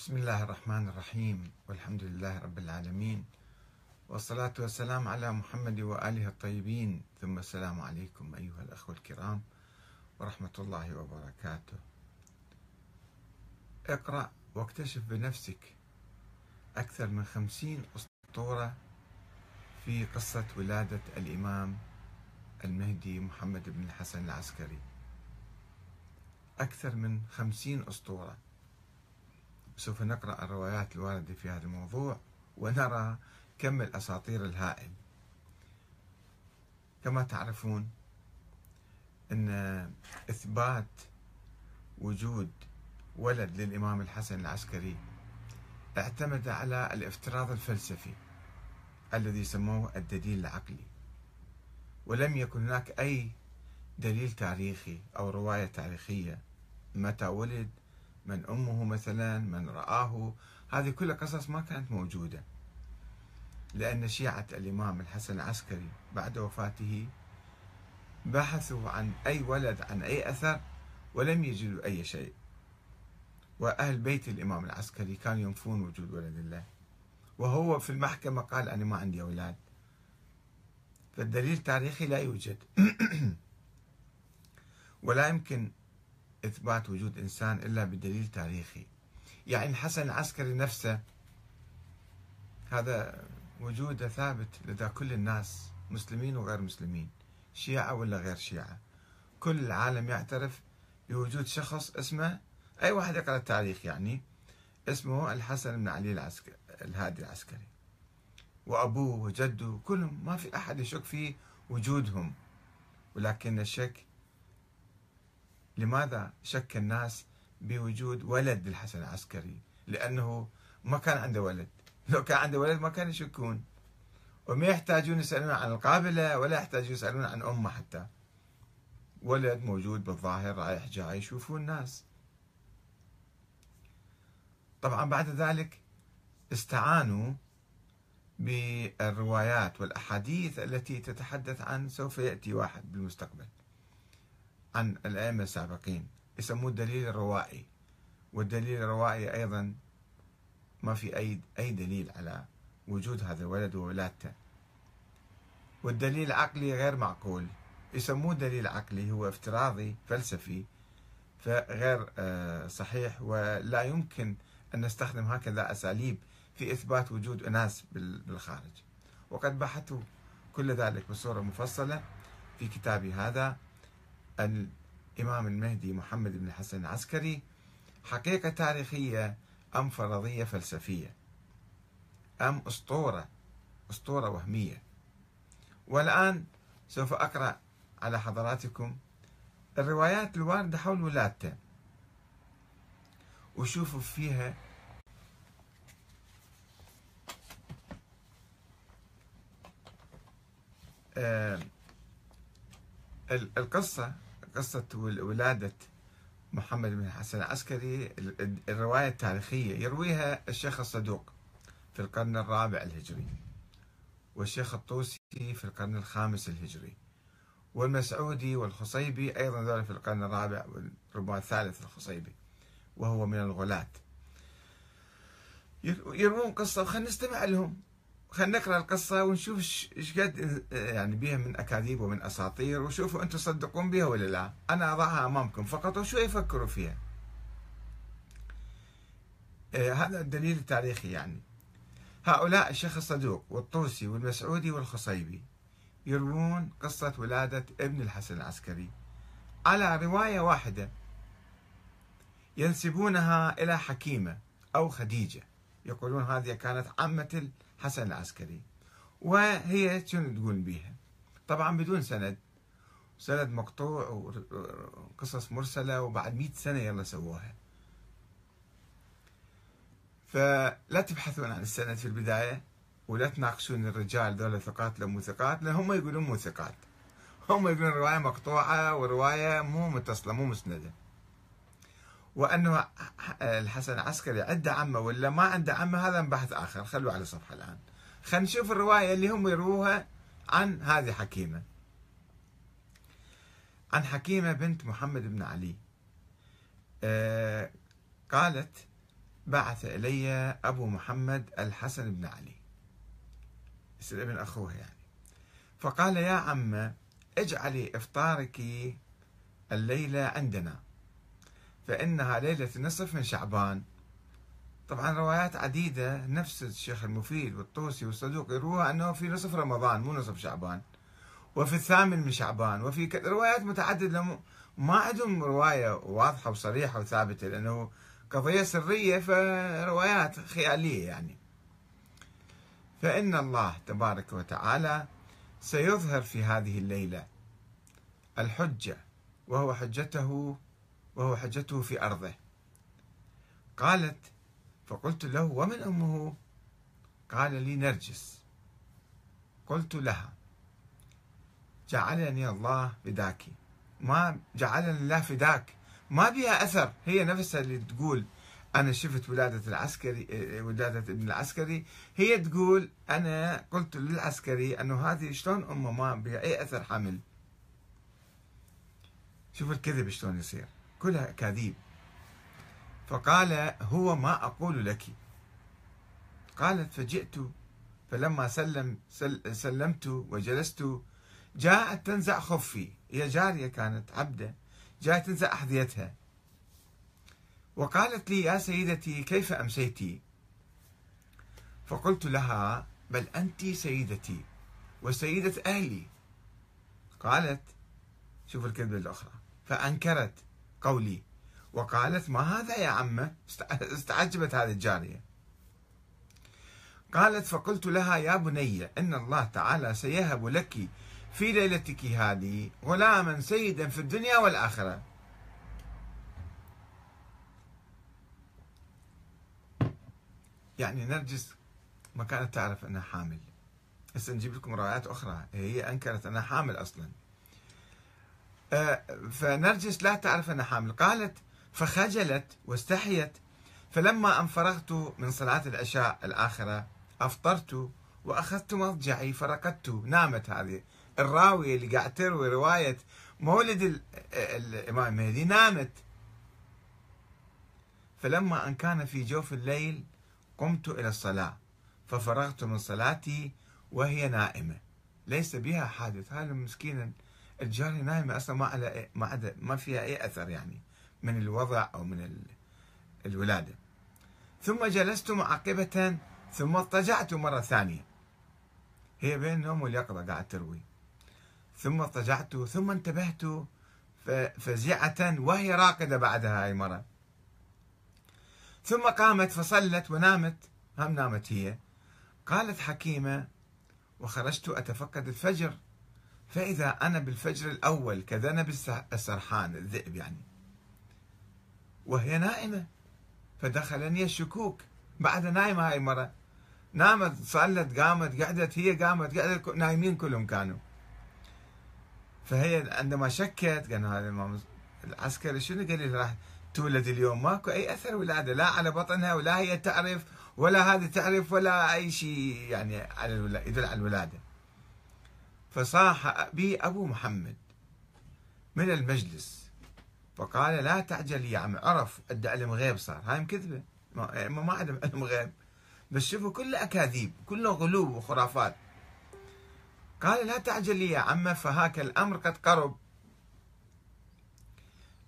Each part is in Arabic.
بسم الله الرحمن الرحيم والحمد لله رب العالمين والصلاة والسلام على محمد وآله الطيبين. ثم السلام عليكم أيها الأخوة الكرام ورحمة الله وبركاته. اقرأ واكتشف بنفسك أكثر من خمسين أسطورة في قصة ولادة الإمام المهدي محمد بن الحسن العسكري. أكثر من خمسين أسطورة. سوف نقرأ الروايات الواردة في هذا الموضوع ونرى كم الأساطير الهائل. كما تعرفون أن إثبات وجود ولد للإمام الحسن العسكري اعتمد على الافتراض الفلسفي الذي سموه الدليل العقلي. ولم يكن هناك أي دليل تاريخي أو رواية تاريخية متى ولد من أمه مثلا من رآه. هذه كلها قصص ما كانت موجودة لأن شيعة الإمام الحسن العسكري بعد وفاته بحثوا عن أي ولد عن أي أثر ولم يجدوا أي شيء. وأهل بيت الإمام العسكري كانوا ينفون وجود ولد الله. وهو في المحكمة قال أنا ما عندي أولاد. فالدليل التاريخي لا يوجد. ولا يمكن إثبات وجود إنسان إلا بدليل تاريخي. يعني الحسن العسكري نفسه هذا وجوده ثابت لدى كل الناس مسلمين وغير مسلمين شيعة ولا غير شيعة. كل العالم يعترف بوجود شخص اسمه أي واحد يقرأ التاريخ يعني اسمه الحسن بن علي العسكري الهادي العسكري. وأبوه وجده كلهم ما في أحد يشك في وجودهم ولكن الشك لماذا شك الناس بوجود ولد للحسن العسكري؟ لأنه ما كان عنده ولد. لو كان عنده ولد ما كانوا يشكون. وما يحتاجون يسألون عن القابلة ولا يحتاجون يسألون عن أمه حتى. ولد موجود بالظاهر رايح جاي يشوفون الناس. طبعا بعد ذلك استعانوا بالروايات والأحاديث التي تتحدث عن سوف يأتي واحد بالمستقبل. عن الأئمة السابقين يسموه الدليل الروائي. والدليل الروائي أيضا ما في أي أي دليل على وجود هذا الولد وولادته والدليل العقلي غير معقول. يسموه دليل عقلي هو افتراضي فلسفي فغير آه، صحيح. ولا يمكن أن نستخدم هكذا أساليب في إثبات وجود أناس بالخارج. وقد بحثوا كل ذلك بصورة مفصلة في كتابي هذا. الإمام المهدي محمد بن الحسن العسكري حقيقة تاريخية أم فرضية فلسفية؟ أم أسطورة أسطورة وهمية؟ والآن سوف أقرأ على حضراتكم الروايات الواردة حول ولادته. وشوفوا فيها آه القصة قصة ولادة محمد بن الحسن العسكري الرواية التاريخية يرويها الشيخ الصدوق في القرن الرابع الهجري والشيخ الطوسي في القرن الخامس الهجري والمسعودي والخصيبي أيضا ذلك في القرن الرابع وربما الثالث الخصيبي وهو من الغلاة. يروون قصة خلينا نستمع لهم. خلينا نقرأ القصة ونشوف إيش قد يعني بها من أكاذيب ومن أساطير وشوفوا أنتم تصدقون بها ولا لا. أنا اضعها أمامكم فقط وشوي فكروا فيها. آه هذا الدليل التاريخي يعني. هؤلاء الشيخ الصدوق والطوسي والمسعودي والخصيبي يروون قصة ولادة ابن الحسن العسكري. على رواية واحدة ينسبونها إلى حكيمة أو خديجة. يقولون هذه كانت عمة حسن العسكري. وهي شنو تقول بيها؟ طبعا بدون سند. سند مقطوع وقصص مرسلة وبعد مئة سنة يلا سووها. فلا تبحثون عن السند في البداية ولا تناقشون الرجال ذولا ثقات لو مو ثقات لأن هم يقولون مو ثقات هم يقولون رواية مقطوعة ورواية مو متصلة مو مسندة. وأنه الحسن العسكري عنده عمه ولا ما عنده عمه هذا بحث آخر. خلوه على صفحة الآن. خلينا نشوف الرواية اللي هم يروها عن هذه حكيمة. عن حكيمة بنت محمد بن علي. آه قالت بعث إلي أبو محمد الحسن بن علي. يصير ابن أخوه يعني. فقال يا عم اجعلي إفطارك الليلة عندنا. فإنها ليلة النصف من شعبان. طبعا روايات عديدة نفس الشيخ المفيد والطوسي والصدوق يروها أنه في نصف رمضان مو نصف شعبان. وفي الثامن من شعبان. وفي روايات متعددة ما عندهم رواية واضحة وصريحة وثابتة لأنه قضية سرية فروايات خيالية يعني. فإن الله تبارك وتعالى سيظهر في هذه الليلة الحجة وهو حجته وهو حجته في أرضه. قالت فقلت له ومن أمه؟ قال لي نرجس. قلت لها جعلني الله فداك. ما جعلني الله فداك. ما بها أثر. هي نفسها اللي تقول أنا شفت ولادة العسكري ولادة ابن العسكري. هي تقول أنا قلت للعسكري أنه هذه شلون أمه ما بها أي أثر حمل. شوف الكذب شلون يصير. كلها أكاذيب فقال هو ما أقول لك. قالت فجئت فلما سلم سلمت وجلست جاءت تنزع خفي هي جارية كانت عبدة جاءت تنزع أحذيتها. وقالت لي يا سيدتي كيف أمسيتي فقلت لها بل أنت سيدتي وسيدة أهلي. قالت شوف الكذبة الأخرى فأنكرت قولي. وقالت ما هذا يا عمة؟ استعجبت هذه الجارية. قالت فقلت لها يا بني إن الله تعالى سيهب لك في ليلتك هذه غلاما سيدا في الدنيا والآخرة. يعني نرجس ما كانت تعرف أنها حامل. هسه نجيب لكم روايات أخرى. هي أنكرت أنها حامل أصلا. فنرجس لا تعرف أنها حامل. قالت فخجلت واستحيت. فلما أن فرغت من صلاة العشاء الآخرة أفطرت وأخذت مضجعي فرقدت نامت هذه. الراوية اللي قاعد تروي رواية مولد الإمام المهدي نامت. فلما أن كان في جوف الليل قمت إلى الصلاة. ففرغت من صلاتي وهي نائمة. ليس بها حادث. هذا المسكينة الجارية نائمة أصلا ما على ما ما فيها أي أثر يعني من الوضع أو من الولادة. ثم جلست معقبة ثم اضطجعت مرة ثانية. هي بين النوم واليقظة قاعد تروي. ثم اضطجعت ثم انتبهت فزعة وهي راقدة بعدها هاي مرة ثم قامت فصلت ونامت. هم نامت هي. قالت حكيمة وخرجت أتفقد الفجر. فإذا أنا بالفجر الأول كذنب السرحان الذئب يعني. وهي نائمة. فدخلني الشكوك. بعد نايمة هاي المرة. نامت صلت قامت قعدت هي قامت قعدت نايمين كلهم كانوا. فهي عندما شكت قال هذا الإمام العسكري شنو؟ قال لي راح تولد اليوم. ماكو أي أثر ولادة لا على بطنها ولا هي تعرف ولا هذه تعرف ولا أي شيء يعني على يدل على الولادة. فصاح بي أبو محمد من المجلس فقال لا تعجل يا عم عرف أدى علم غيب صار. هاي مكذبة. ما, ما عندهم علم غيب. بس شوفوا كله أكاذيب كله غلو وخرافات. قال لا تعجل يا عم فهاك الأمر قد قرب.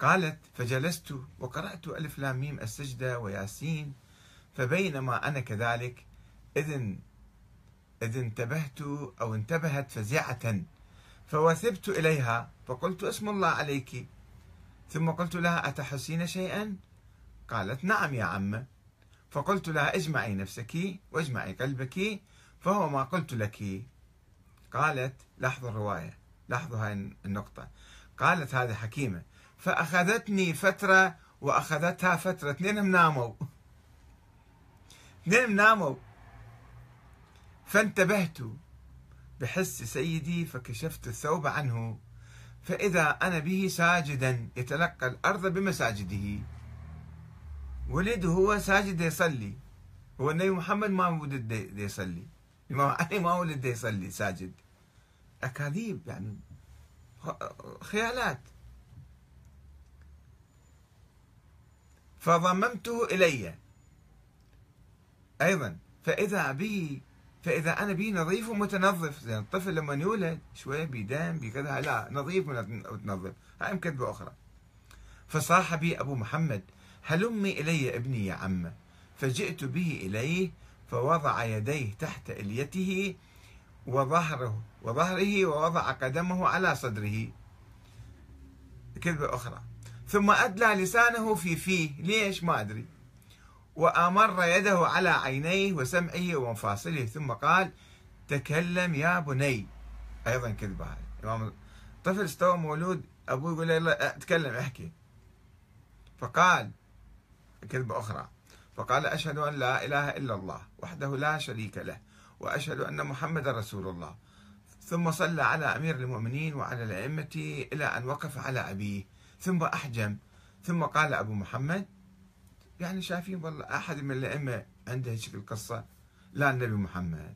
قالت فجلست وقرأت ألف لام ميم السجدة وياسين فبينما أنا كذلك إذن إذ انتبهت أو انتبهت فزعة فوثبت إليها فقلت اسم الله عليك. ثم قلت لها أتحسين شيئا؟ قالت نعم يا عمة فقلت لها اجمعي نفسك واجمعي قلبك فهو ما قلت لك. قالت لاحظوا الرواية لاحظوا هاي النقطة. قالت هذه حكيمة فأخذتني فترة وأخذتها فترة. اثنين ناموا اثنين ناموا فانتبهت بحس سيدي فكشفت الثوب عنه فإذا أنا به ساجدا يتلقى الأرض بمساجده. ولد هو ساجد يصلي هو النبي محمد ما ولد يصلي. الإمام علي ما ولد يصلي ساجد. أكاذيب يعني خيالات. فضممته إلي أيضا فإذا بي فإذا أنا بي نظيف ومتنظف زين الطفل لما يولد شوية بيه دم بكذا لا نظيف ومتنظف هاي مكذبة أخرى فصاح بي أبو محمد هلمي إلي ابني يا عمه فجئت به إليه فوضع يديه تحت إليته وظهره وظهره ووضع قدمه على صدره. كذبة أخرى. ثم أدلى لسانه في فيه. ليش؟ ما أدري. وأمر يده على عينيه وسمعه ومفاصله ثم قال تكلم يا بني. أيضا كذبة هذه طفل استوى مولود أبوه يقول له تكلم احكي. فقال كذبة أخرى فقال أشهد أن لا إله إلا الله وحده لا شريك له وأشهد أن محمد رسول الله. ثم صلى على أمير المؤمنين وعلى الأئمة إلى أن وقف على أبيه ثم أحجم ثم قال أبو محمد يعني شايفين والله أحد من الأئمة عنده هيك القصة لا النبي محمد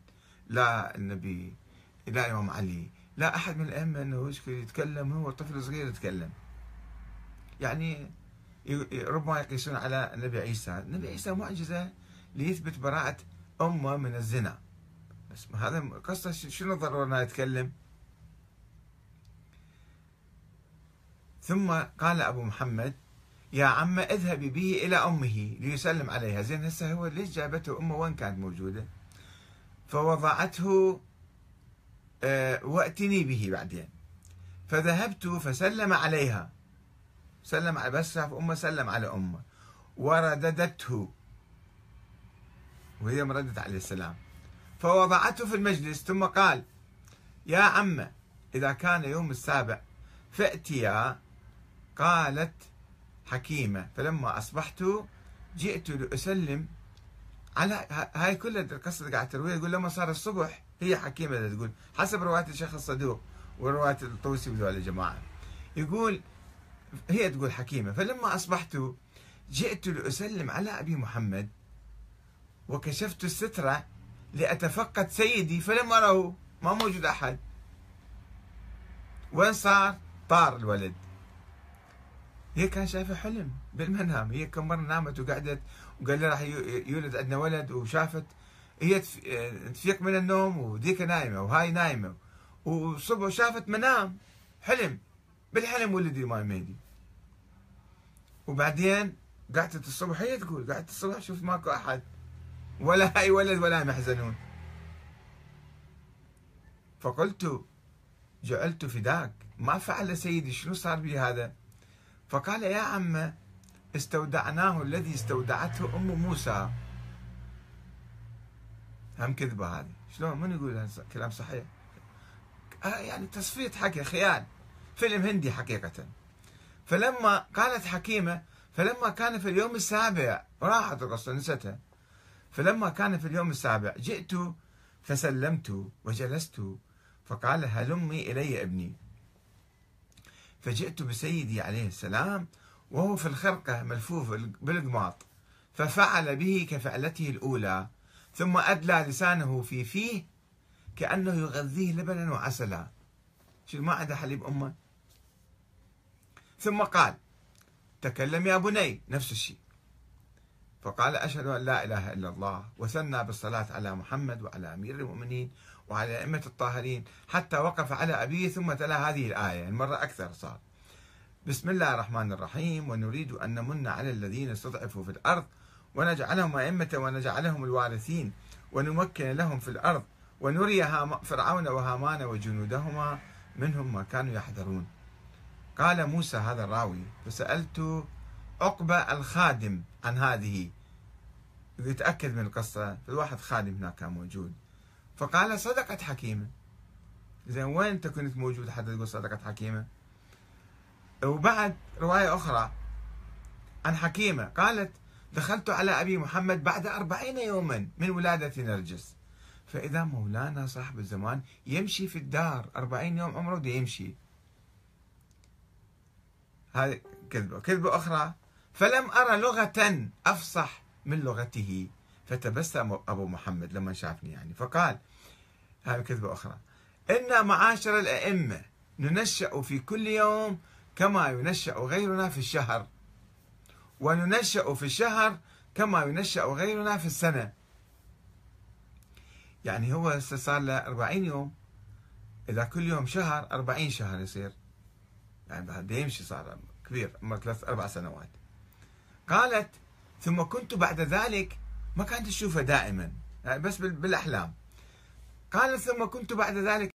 لا النبي لا إمام علي لا أحد من الأئمة أنه يتكلم هو طفل صغير يتكلم. يعني ربما يقيسون على النبي عيسى. النبي عيسى معجزة ليثبت براءة أمة من الزنا. بس هذا قصة شنو ضرورنا نتكلم ثم قال أبو محمد يا عم اذهبي به إلى أمه ليسلم عليها. زين هسه هو ليش جابته أمه؟ وين كانت موجودة؟ فوضعته أه وأتني به بعدين. فذهبت فسلم عليها. سلم على بس شاف أمه سلم على أمه. ورددته. وهي مردت عليه السلام. فوضعته في المجلس ثم قال يا عم إذا كان يوم السابع فأتيا. قالت حكيمة. فلما أصبحت جئت لأسلم على هاي كلها القصة قاعد ترويها يقول لما صار الصبح هي حكيمة تقول. حسب رواية الشيخ الصدوق ورواية الطوسي وذول الجماعة. يقول هي تقول حكيمة. فلما أصبحت جئت لأسلم على أبي محمد وكشفت السترة لأتفقد سيدي فلم أره ما موجود أحد. وين صار؟ طار الولد. هي كان شايفة حلم بالمنام. هي كم مرة نامت وقعدت وقال لها راح يولد عندنا ولد وشافت. هي تفيق من النوم وديك نايمة وهاي نايمة. وصبح شافت منام. حلم. بالحلم ولدي ماي ميدي وبعدين قعدت الصبح هي تقول قعدت الصبح شفت ماكو أحد. ولا هاي ولد ولا محزنون فقلت جعلت فداك. ما فعل سيدي. شنو صار بي هذا؟ فقال يا عم استودعناه الذي استودعته أم موسى. هم كذبه هذه. شلون؟ من يقول كلام صحيح؟ آه يعني تصفيه حكي خيال. فيلم هندي حقيقة. فلما قالت حكيمة فلما كان في اليوم السابع راحت القصة نسيتها. فلما كان في اليوم السابع جئت فسلمت وجلست. فقال هلمي إلي ابني. فجئت بسيدي عليه السلام وهو في الخرقة ملفوف بالقماط ففعل به كفعلته الأولى ثم أدلى لسانه في فيه كأنه يغذيه لبنا وعسلا. شو ما عنده حليب أمه؟ ثم قال تكلم يا بني نفس الشيء. فقال أشهد أن لا إله إلا الله وثنى بالصلاة على محمد وعلى أمير المؤمنين وعلى أئمة الطاهرين حتى وقف على أبيه ثم تلا هذه الآية المرة أكثر صار. بسم الله الرحمن الرحيم ونريد أن نمن على الذين استضعفوا في الأرض ونجعلهم أئمة ونجعلهم الوارثين ونمكن لهم في الأرض ونري فرعون وهامان وجنودهما منهم ما كانوا يحذرون. قال موسى هذا الراوي فسألت عقبة الخادم عن هذه. يتأكد من القصة فالواحد خادم هناك موجود. فقال صدقت حكيمة. زين وين أنت كنت موجود حتى تقول صدقت حكيمة؟ وبعد رواية أخرى عن حكيمة قالت دخلت على أبي محمد بعد أربعين يوما من ولادة نرجس. فإذا مولانا صاحب الزمان يمشي في الدار أربعين يوم عمره دي يمشي. هذه كذبة. كذبة أخرى فلم أرى لغة أفصح من لغته. فتبسم أبو محمد لما شافني يعني. فقال هذه كذبة أخرى. إن معاشر الأئمة ننشأ في كل يوم كما ينشأ غيرنا في الشهر. وننشأ في الشهر كما ينشأ غيرنا في السنة. يعني هو هسه صار له 40 يوم. إذا كل يوم شهر 40 شهر يصير. يعني بعد يمشي صار كبير عمره ثلاث أربع سنوات. قالت ثم كنت بعد ذلك. ما كانت تشوفه دائما. يعني بس بالأحلام. قالت ثم كنت بعد ذلك